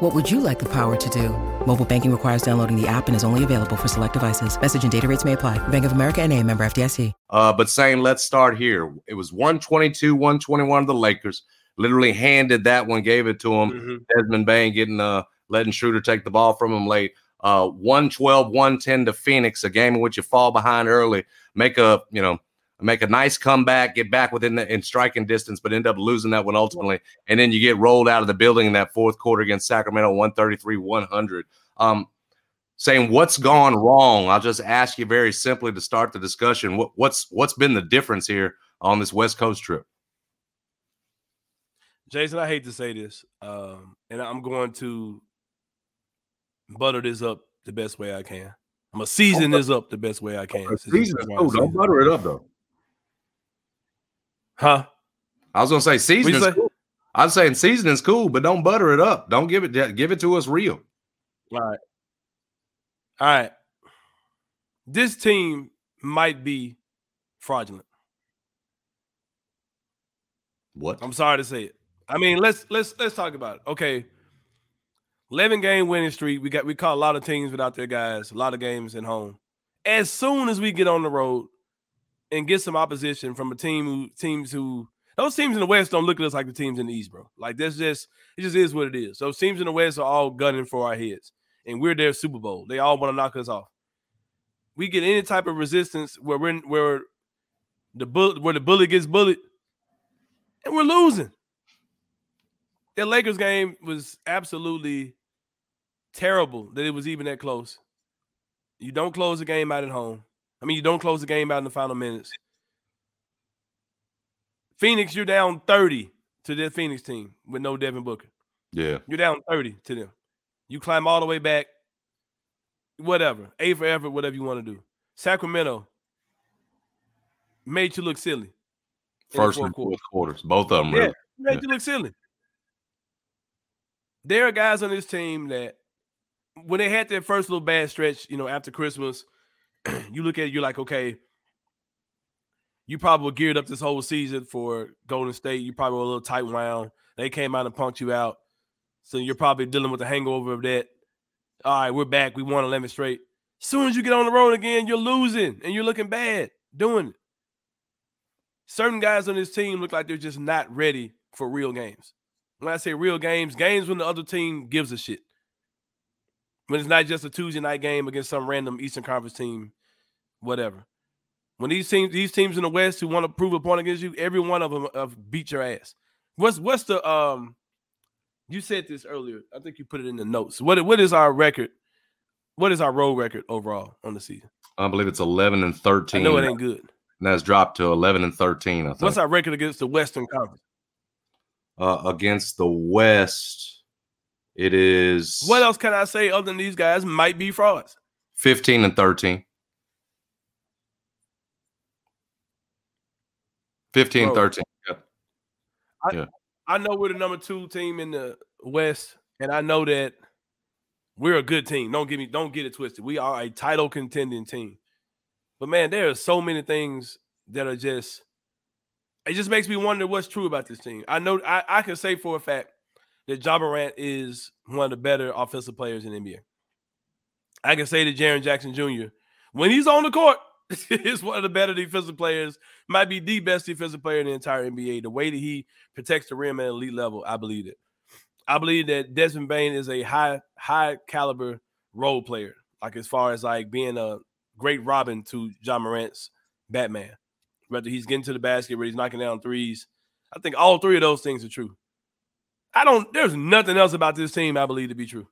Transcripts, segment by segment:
What would you like the power to do? Mobile banking requires downloading the app and is only available for select devices. Message and data rates may apply. Bank of America and a member FDIC. Uh, but saying, let's start here. It was 122, 121 of the Lakers. Literally handed that one, gave it to him. Mm-hmm. Desmond Bane getting uh letting Schroeder take the ball from him late. Uh 112, 110 to Phoenix, a game in which you fall behind early, make a you know make a nice comeback, get back within the in striking distance, but end up losing that one ultimately. And then you get rolled out of the building in that fourth quarter against Sacramento, 133, 100. Um, saying what's gone wrong. I'll just ask you very simply to start the discussion. What, what's what's been the difference here on this West Coast trip? Jason, I hate to say this, um, and I'm going to butter this up the best way I can. I'm gonna season this up the best way I can. Season cool. Don't butter it up though. Huh? I was gonna say season What'd is you say? cool. I'm saying season is cool, but don't butter it up. Don't give it give it to us real. All right. All right. This team might be fraudulent. What? I'm sorry to say it. I mean, let's let's let's talk about it. Okay. 11 game winning streak. We got we caught a lot of teams without their guys, a lot of games at home. As soon as we get on the road and get some opposition from a team who teams who those teams in the West don't look at us like the teams in the East, bro. Like that's just it just is what it is. Those teams in the West are all gunning for our heads, and we're their Super Bowl. They all want to knock us off. We get any type of resistance where we're where the bullet where the bullet gets bullet, and we're losing. That Lakers game was absolutely terrible that it was even that close. You don't close the game out at home. I mean, you don't close the game out in the final minutes. Phoenix, you're down 30 to that Phoenix team with no Devin Booker. Yeah. You're down 30 to them. You climb all the way back. Whatever. A for effort, whatever you want to do. Sacramento made you look silly. First and quarter. fourth quarters, both of them. Yeah, Really. made Yeah. you look silly. There are guys on this team that when they had their first little bad stretch, you know, after Christmas, you look at it, you're like, okay, you probably geared up this whole season for Golden State. You probably were a little tight wound. They came out and punked you out. So you're probably dealing with the hangover of that. All right, we're back. We won 11 straight. Soon as you get on the road again, you're losing and you're looking bad doing it. Certain guys on this team look like they're just not ready for real games. When I say real games, games when the other team gives a shit. When it's not just a Tuesday night game against some random Eastern Conference team, whatever. When these teams, these teams in the West who want to prove a point against you, every one of them have beat your ass. What's what's the um? You said this earlier. I think you put it in the notes. What what is our record? What is our road record overall on the season? I believe it's 11 and 13. I know it ain't good. And that's dropped to 11 and 13, I think. What's our record against the Western Conference? uh, against the West, it is What else can I say other than these guys might be frauds? 15 and 13. 15 Bro. 13. Yep. I, Yeah. I know we're the number two team in the West, and I know that we're a good team. Don't get me, don't get it twisted. We are a title contending team. But man, there are so many things that are just it just makes me wonder what's true about this team. I know I, I can say for a fact that Ja Morant is one of the better offensive players in the NBA. I can say that Jaren Jackson Jr. when he's on the court is one of the better defensive players, might be the best defensive player in the entire NBA. The way that he protects the rim at elite level, I believe it. I believe that Desmond Bane is a high, high caliber role player. Like as far as like being a great Robin to Ja Morant's Batman. Whether he's getting to the basket, where he's knocking down threes. I think all three of those things are true. I don't. There's nothing else about this team I believe to be true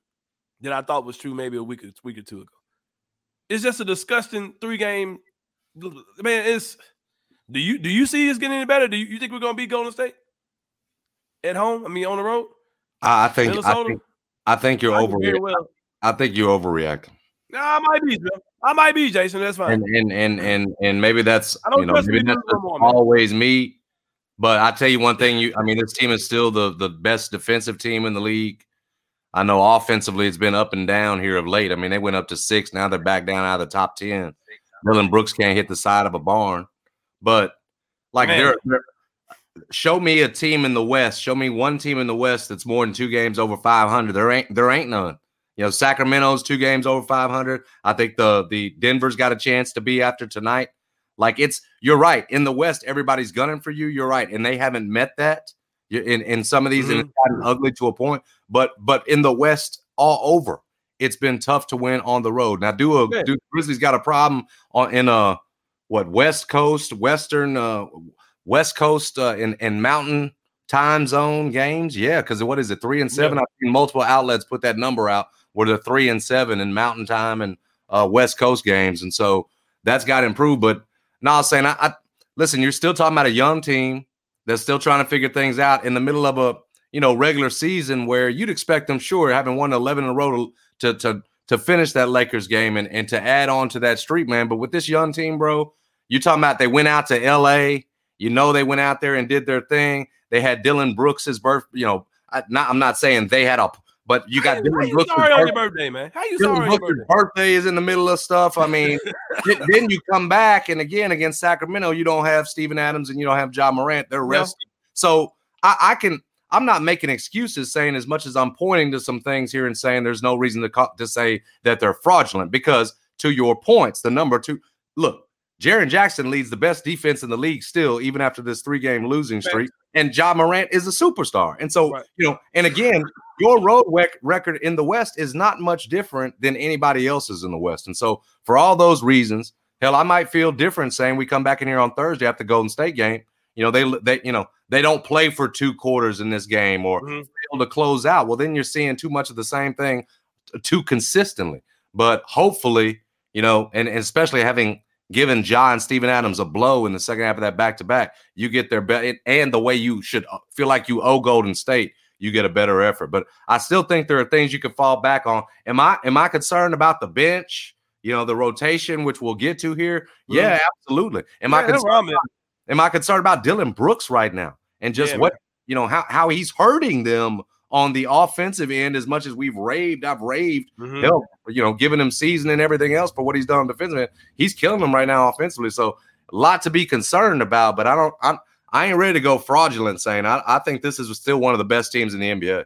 that I thought was true maybe a week or week or two ago. It's just a disgusting three game. Man, it's. Do you do you see us getting any better? Do you, you think we're gonna beat Golden State at home? I mean, on the road. I think. I think, I think you're overreacting. Well. I think you're overreacting. Nah, I might be, Joe. I might be, Jason. That's fine. And and and and, and maybe that's you know maybe that's always me. But I tell you one thing, you I mean this team is still the the best defensive team in the league. I know offensively it's been up and down here of late. I mean, they went up to six, now they're back down out of the top 10. Dillon Brooks can't hit the side of a barn. But like show me a team in the West, show me one team in the West that's more than two games over 500. There ain't there ain't none. You know, Sacramento's two games over 500. I think the the Denver's got a chance to be after tonight. Like it's you're right. In the West, everybody's gunning for you. You're right. And they haven't met that in, in some of these, mm-hmm. and it's gotten ugly to a point. But but in the West, all over, it's been tough to win on the road. Now, do a do Grizzlies got a problem on in a what West Coast, Western, uh, West Coast, uh, in in Mountain time zone games? Yeah, because what is it, three and seven? Yeah. I've seen multiple outlets put that number out where they're three and seven in Mountain time and uh, West Coast games, and so that's got improved. improve. But no, I was saying, I, I listen. You're still talking about a young team that's still trying to figure things out in the middle of a you know regular season where you'd expect them, sure, having won 11 in a row to to to finish that Lakers game and, and to add on to that streak, man. But with this young team, bro, you talking about they went out to LA. You know they went out there and did their thing. They had Dillon Brooks's birth. You know, I, not, I'm not saying they had a but you got Dillon Brooks. Sorry on your birthday, man. How you Dillon sorry Brooks' birthday is in the middle of stuff. I mean, then you come back and again against Sacramento, you don't have Steven Adams and you don't have Ja Morant. They're resting. No. So I, I, can. I'm not making excuses, saying as much as I'm pointing to some things here and saying there's no reason to to say that they're fraudulent because to your points, the number two. Look, Jaren Jackson leads the best defense in the league still, even after this three game losing streak. And Ja Morant is a superstar. And so, right. you know, and again, your road rec- record in the West is not much different than anybody else's in the West. And so, for all those reasons, hell, I might feel different saying we come back in here on Thursday after the Golden State game. You know, they, they, you know, they don't play for two quarters in this game or mm-hmm. fail to close out. Well, then you're seeing too much of the same thing too consistently. But hopefully, you know, and, and especially having given John Steven Adams a blow in the second half of that back to back, you get their bet and the way you should uh, feel like you owe Golden State, you get a better effort. But I still think there are things you can fall back on. Am I am I concerned about the bench? You know, the rotation, which we'll get to here. Mm-hmm. Yeah, absolutely. Am yeah, I concerned? About, am I concerned about Dillon Brooks right now and just yeah, what man. you know how how he's hurting them on the offensive end as much as we've raved. I've raved, mm-hmm. hell, you know, giving him season and everything else for what he's done on defensive. He's killing them right now offensively. So a lot to be concerned about, but I don't I'm I ain't ready to go fraudulent saying I, I think this is still one of the best teams in the NBA.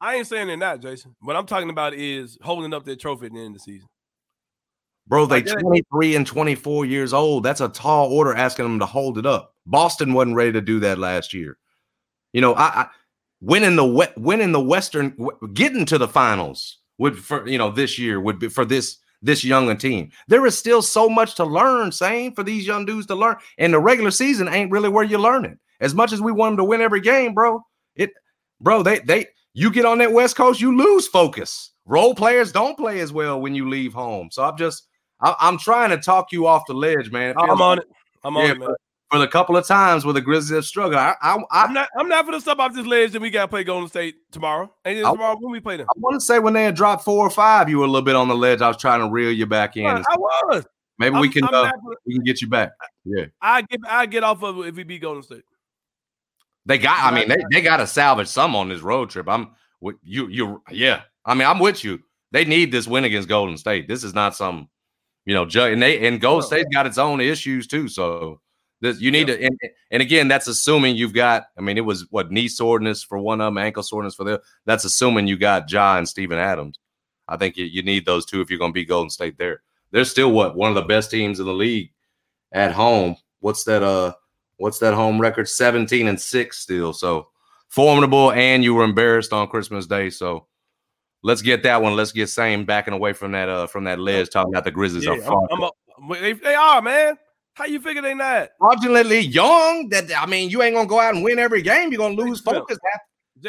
I ain't saying they're not, Jason. What I'm talking about is holding up their trophy at the end of the season. Bro, they 23 and 24 years old. That's a tall order asking them to hold it up. Boston wasn't ready to do that last year. You know, I, I winning the winning the Western, getting to the finals would for you know this year would be for this this young team. There is still so much to learn. Same for these young dudes to learn, and the regular season ain't really where you're learning. As much as we want them to win every game, bro, it, bro, they they you get on that West Coast, you lose focus. Role players don't play as well when you leave home. So I'm just, I, am trying to talk you off the ledge, man. I'm on it. I'm on it, man. For, the couple of times where the Grizzlies have struggled, I, I, I, am not. I'm not for the stuff off this ledge. That we got to play Golden State tomorrow. And tomorrow when we play them. I want to say when they had dropped four or five, you were a little bit on the ledge. I was trying to reel you back in. I was. Maybe I'm, we can uh, we can get you back. Yeah. I get I get off of it if we beat Golden State. They got. I mean, they, they got to salvage some on this road trip. I'm with you you yeah. I mean, I'm with you. They need this win against Golden State. This is not some, You know, and they and Gold State's got its own issues too. So this, you need yeah. to, and, and, again, that's assuming you've got. I mean, it was what knee soreness for one of them, ankle soreness for the. That's assuming you got John and Steven Adams. I think you, you need those two if you're going to beat Golden State there. They're still what one of the best teams in the league at home. What's that? Uh, what's that home record? 17 and six still. So formidable, and you were embarrassed on Christmas Day. So let's get that one. Let's get Sain backing away from that uh from that ledge talking about the Grizzlies yeah, are. I'm, I'm a, they, they are, man. How you figure they not? Fraudulently young. That I mean, you ain't gonna go out and win every game. You're gonna lose focus.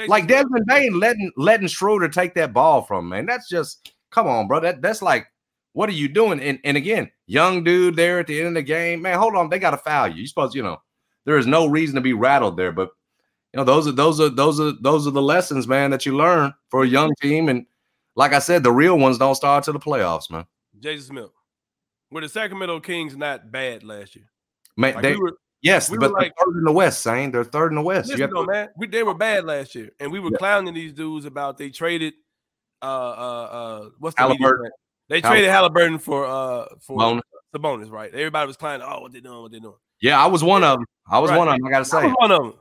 like Desmond Bane letting letting Schroeder take that ball from man. That's just come on, bro. That that's like, what are you doing? And and again, young dude there at the end of the game, man. Hold on, they got to foul you. You supposed, you know, there is no reason to be rattled there. But you know, those are those are those are those are the lessons, man, that you learn for a young team. And like I said, the real ones don't start to the playoffs, man. Jason Smith. Were the Sacramento Kings not bad last year? Man, like they, we were, we but like, third in the West, saying they're third in the West. Listen, though, man, we, they were bad last year, and we were yeah. clowning these dudes about they traded. Uh, uh, uh, what's the Halliburton? They traded Halliburton for uh for Sabonis. Sabonis, right? Everybody was clowning. Oh, what they doing? What they doing? Yeah, I was one of them. I was right. one of them. I gotta say, I was one of them.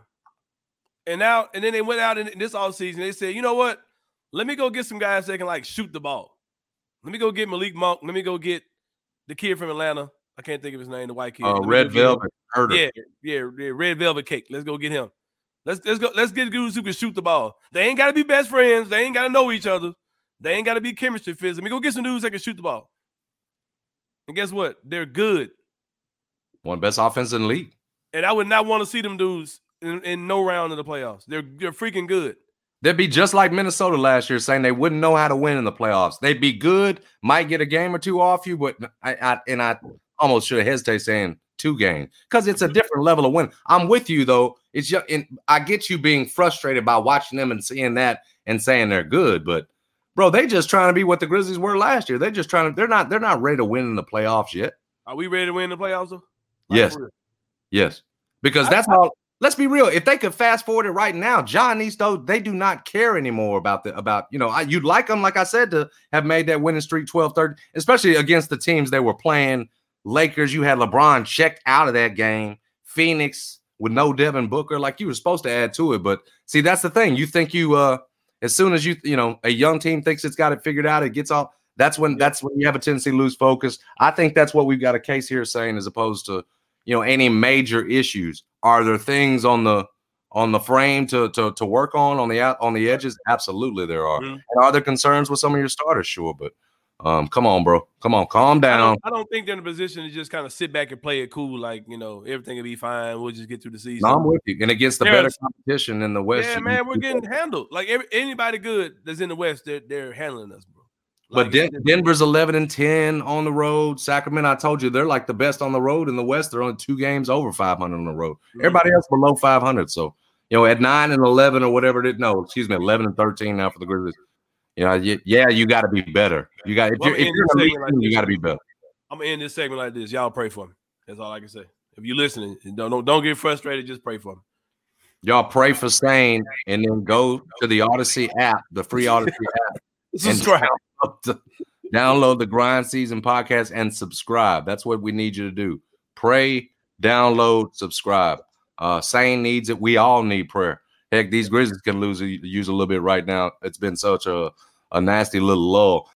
And now, and then they went out in, this all season. They said, you know what? Let me go get some guys that can like shoot the ball. Let me go get Malik Monk. Let me go get the kid from Atlanta. I can't think of his name, the white kid. Uh, Red Velvet. Yeah, yeah, yeah, Red Velvet Cake. Let's go get him. Let's let's go. Let's get dudes who can shoot the ball. They ain't got to be best friends. They ain't got to know each other. They ain't got to be chemistry fits. Let me go get some dudes that can shoot the ball. And guess what? They're good. One best offense in the league. And I would not want to see them dudes in, in no round of the playoffs. They're they're freaking good. They'd be just like Minnesota last year, saying they wouldn't know how to win in the playoffs. They'd be good, might get a game or two off you, but I, I and I almost should have hesitate saying two games because it's a mm-hmm. different level of win. I'm with you though. It's just, and I get you being frustrated by watching them and seeing that and saying they're good, but bro, they just trying to be what the Grizzlies were last year. They're just trying to. They're not. They're not ready to win in the playoffs yet. Are we ready to win the playoffs? Though? Yes, yes, because that's all let's be real. If they could fast forward it right now, John those. They do not care anymore about the about you know. I, you'd like them, like I said, to have made that winning streak 12, 30, especially against the teams they were playing. Lakers, you had LeBron checked out of that game. Phoenix with no Devin Booker, like you were supposed to add to it. But see, that's the thing. You think you uh as soon as you you know a young team thinks it's got it figured out, it gets off. That's when that's when you have a tendency to lose focus. I think that's what we've got a case here saying, as opposed to you know any major issues. Are there things on the on the frame to to to work on on the out on the edges? Absolutely, there are. Mm-hmm. And are there concerns with some of your starters? Sure, but um, come on, bro, come on, calm down. I don't, I don't think they're in a position to just kind of sit back and play it cool, like you know everything will be fine. We'll just get through the season. No, I'm with you. And against the better competition in the West, yeah, man, we're getting handled. Like every, anybody good that's in the West, they're they're handling us, bro. But Den- Denver's 11 and 10 on the road. Sacramento, I told you, they're like the best on the road in the West. They're only two games over 500 on the road. Mm-hmm. Everybody else below 500. So, you know, at 9 and 11 or whatever it is, no, excuse me, 11 and 13 now for the Grizzlies. You know, you, yeah, you got to be better. You got if well, you're, if you're like you got to be better. I'm gonna end this segment like this. Y'all pray for me. That's all I can say. If you're listening, don't don't, don't get frustrated. Just pray for me. Y'all pray for Sain, and then go to the Audacy app, the free Audacy app, and download Download the Grind Season podcast and subscribe. That's what we need you to do. Pray, download, subscribe. Uh, Sain needs it. We all need prayer. Heck, these Grizzlies can lose use a little bit right now. It's been such a, a nasty little lull.